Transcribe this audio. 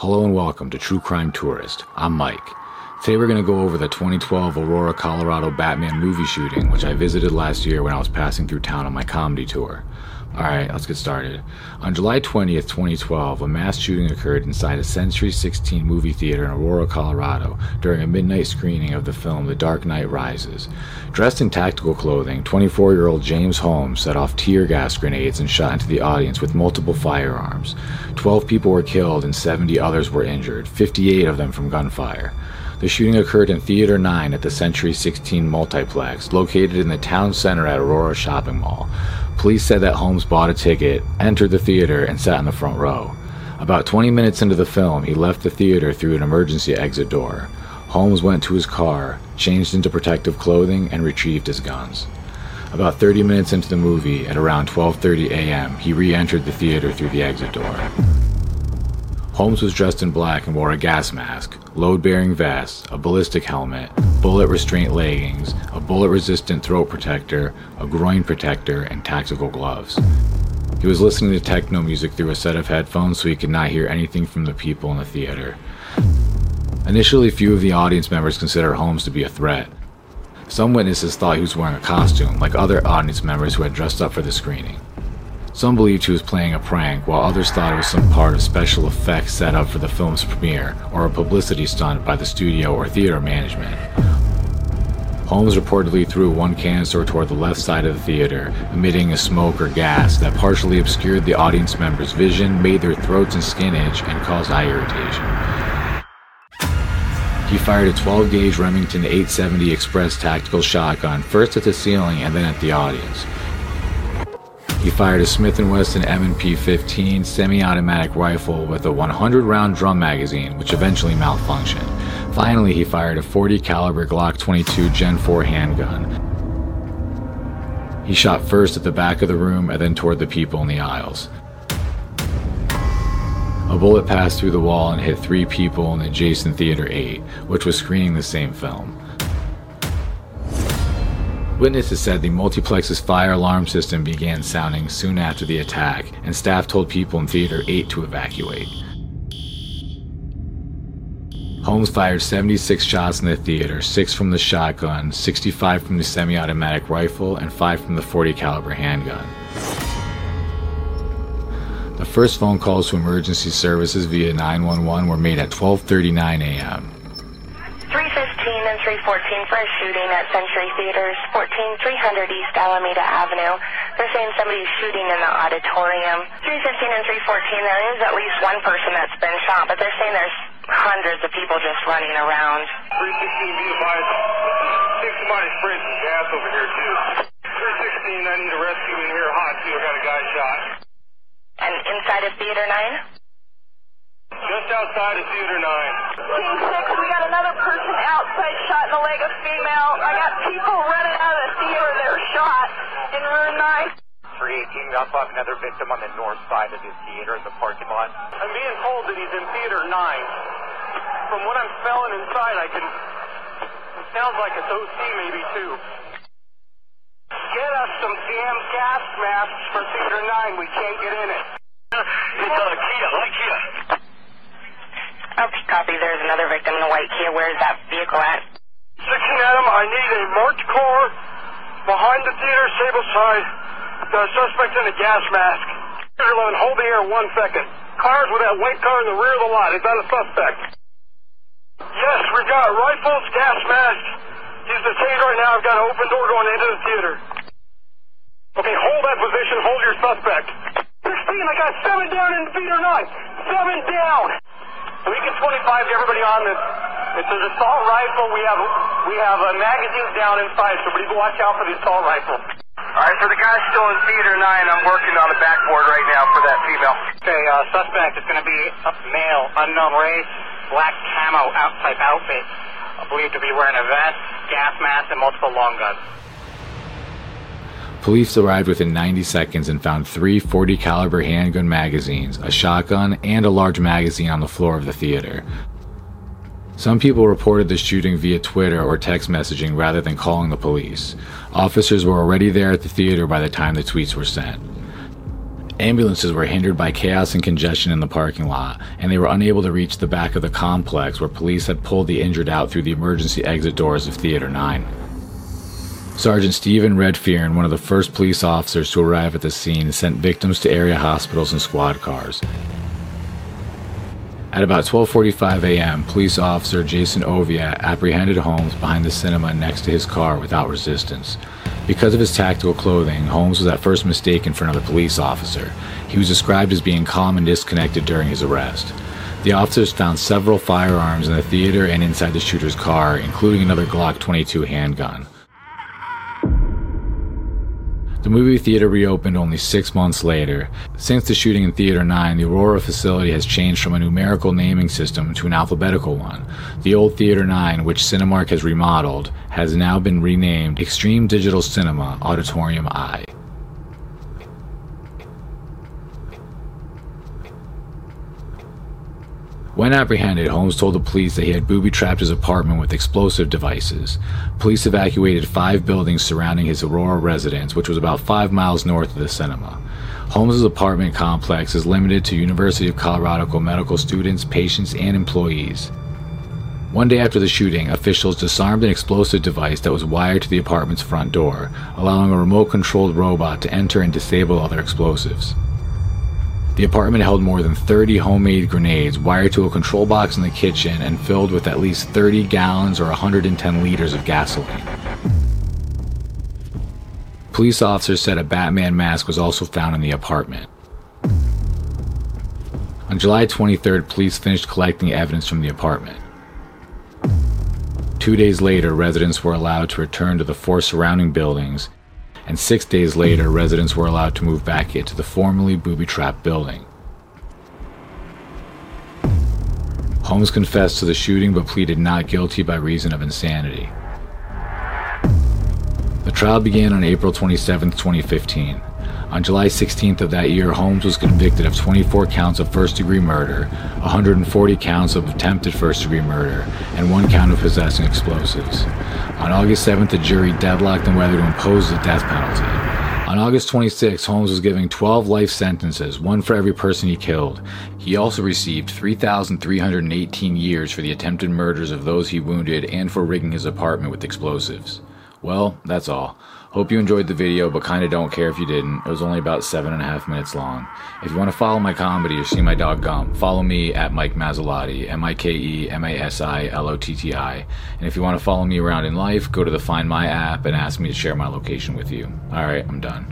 Hello and welcome to True Crime Tourist. I'm Mike. Today we're going to go over the 2012 Aurora, Colorado Batman movie shooting, which I visited last year when I was passing through town on my comedy tour. Alright, let's get started. On July 20th, 2012, a mass shooting occurred inside a Century 16 movie theater in Aurora, Colorado during a midnight screening of the film The Dark Knight Rises. Dressed in tactical clothing, 24 year old James Holmes set off tear gas grenades and shot into the audience with multiple firearms. 12 people were killed and 70 others were injured, 58 of them from gunfire. The shooting occurred in Theater 9 at the Century 16 multiplex, located in the town center at Aurora Shopping Mall. Police said that Holmes bought a ticket, entered the theater, and sat in the front row. About 20 minutes into the film, he left the theater through an emergency exit door. Holmes went to his car, changed into protective clothing, and retrieved his guns. About 30 minutes into the movie, at around 12:30 a.m., he re-entered the theater through the exit door. Holmes was dressed in black and wore a gas mask, load bearing vest, a ballistic helmet, bullet restraint leggings, bullet resistant throat protector, a groin protector, and tactical gloves. He was listening to techno music through a set of headphones so he could not hear anything from the people in the theater. Initially, few of the audience members considered Holmes to be a threat. Some witnesses thought he was wearing a costume, like other audience members who had dressed up for the screening. Some believed he was playing a prank, while others thought it was some part of special effects set up for the film's premiere, or a publicity stunt by the studio or theater management. Holmes reportedly threw one canister toward the left side of the theater, emitting a smoke or gas that partially obscured the audience members' vision, made their throats and skin itch, and caused eye irritation. He fired a 12 gauge Remington 870 Express tactical shotgun first at the ceiling and then at the audience. He fired a Smith & Wesson M&P 15 semi-automatic rifle with a 100-round drum magazine, which eventually malfunctioned. Finally, he fired a 40 caliber Glock 22 Gen 4 handgun. He shot first at the back of the room and then toward the people in the aisles. A bullet passed through the wall and hit three people in adjacent Theater 8, which was screening the same film. Witnesses said the multiplex's fire alarm system began sounding soon after the attack, and staff told people in Theater 8 to evacuate. Holmes fired 76 shots in the theater, 6 from the shotgun, 65 from the semi-automatic rifle, and 5 from the 40 caliber handgun. The first phone calls to emergency services via 911 were made at 12:39 a.m. 315 and 314 for a shooting at Century Theaters, 14300 East Alameda Avenue. They're saying somebody's shooting in the auditorium. 315 and 314, there is at least one person that's been shot, but they're saying there's hundreds of people just running around. 316 be advised. Think somebody sprayed some gas over here too. 316, I need a rescue in here hot too. I got a guy shot. And inside of Theater 9? Just outside of Theater 9. Team 6, we got another person outside shot in the leg, a female. I got people running out of the theater that are shot in room 9. 318, we also have another victim on the north side of the theater in the parking lot. I'm being told that he's in Theater 9. From what I'm smelling inside, I can. It sounds like it's OC maybe too. Get us some damn gas masks for Theater 9. We can't get in it. It's on a Kia, light Kia. Okay, copy. There's another victim in a white Kia. Where is that vehicle at? 16 Adam, I need a marked car behind the theater, Sable side. The suspect in a gas mask. Theater 11, hold the air one second. Cars with that white car in the rear of the lot. Is that a suspect? Yes, we've got rifles, gas masks. He's detained right now. I've got an open door going into the theater. Okay, hold that position. Hold your suspect. 16, I got seven down in theater 9. Seven down. Weekend 25 to everybody on this. It's an assault rifle. We have we have uh, magazines down inside, so please watch out for the assault rifle. All right, so the guy's still in theater nine, I'm working on the backboard right now for that female. Okay, uh, suspect is going to be a male, unknown race, black camo out type outfit, believed to be wearing a vest, gas mask, and multiple long guns. Police arrived within 90 seconds and found three 40 caliber handgun magazines, a shotgun, and a large magazine on the floor of the theater. Some people reported the shooting via Twitter or text messaging rather than calling the police. Officers were already there at the theater by the time the tweets were sent. Ambulances were hindered by chaos and congestion in the parking lot, and they were unable to reach the back of the complex where police had pulled the injured out through the emergency exit doors of Theater 9. Sergeant Stephen Redfearn, one of the first police officers to arrive at the scene, sent victims to area hospitals and squad cars. At about 12:45 a.m., police officer Jason Oviatt apprehended Holmes behind the cinema next to his car without resistance. Because of his tactical clothing, Holmes was at first mistaken for another police officer. He was described as being calm and disconnected during his arrest. The officers found several firearms in the theater and inside the shooter's car, including another Glock 22 handgun. The movie theater reopened only six months later. Since the shooting in Theater 9, the Aurora facility has changed from a numerical naming system to an alphabetical one. The old Theater 9, which Cinemark has remodeled, has now been renamed Extreme Digital Cinema Auditorium I. When apprehended, Holmes told the police that he had booby trapped his apartment with explosive devices. Police evacuated five buildings surrounding his Aurora residence, which was about five miles north of the cinema. Holmes's apartment complex is limited to University of Colorado medical students, patients, and employees. One day after the shooting, officials disarmed an explosive device that was wired to the apartment's front door, allowing a remote controlled robot to enter and disable other explosives. The apartment held more than 30 homemade grenades wired to a control box in the kitchen and filled with at least 30 gallons or 110 liters of gasoline. Police officers said a Batman mask was also found in the apartment. On July 23rd, police finished collecting evidence from the apartment. Two days later, residents were allowed to return to the four surrounding buildings and six days later, residents were allowed to move back into the formerly booby trapped building. Holmes confessed to the shooting but pleaded not guilty by reason of insanity. The trial began on April 27, 2015. On July 16th of that year, Holmes was convicted of 24 counts of first degree murder, 140 counts of attempted first degree murder, and one count of possessing explosives. On August 7th, the jury deadlocked on whether to impose the death penalty. On August 26, Holmes was given 12 life sentences, one for every person he killed. He also received 3,318 years for the attempted murders of those he wounded and for rigging his apartment with explosives. Well, that's all. Hope you enjoyed the video, but kinda don't care if you didn't. It was only about seven and a half minutes long. If you want to follow my comedy or see my dog Gump, follow me at Mike Masilotti, M-I-K-E-M-A-S-I-L-O-T-T-I. And if you want to follow me around in life, go to the Find My app and ask me to share my location with you. Alright, I'm done.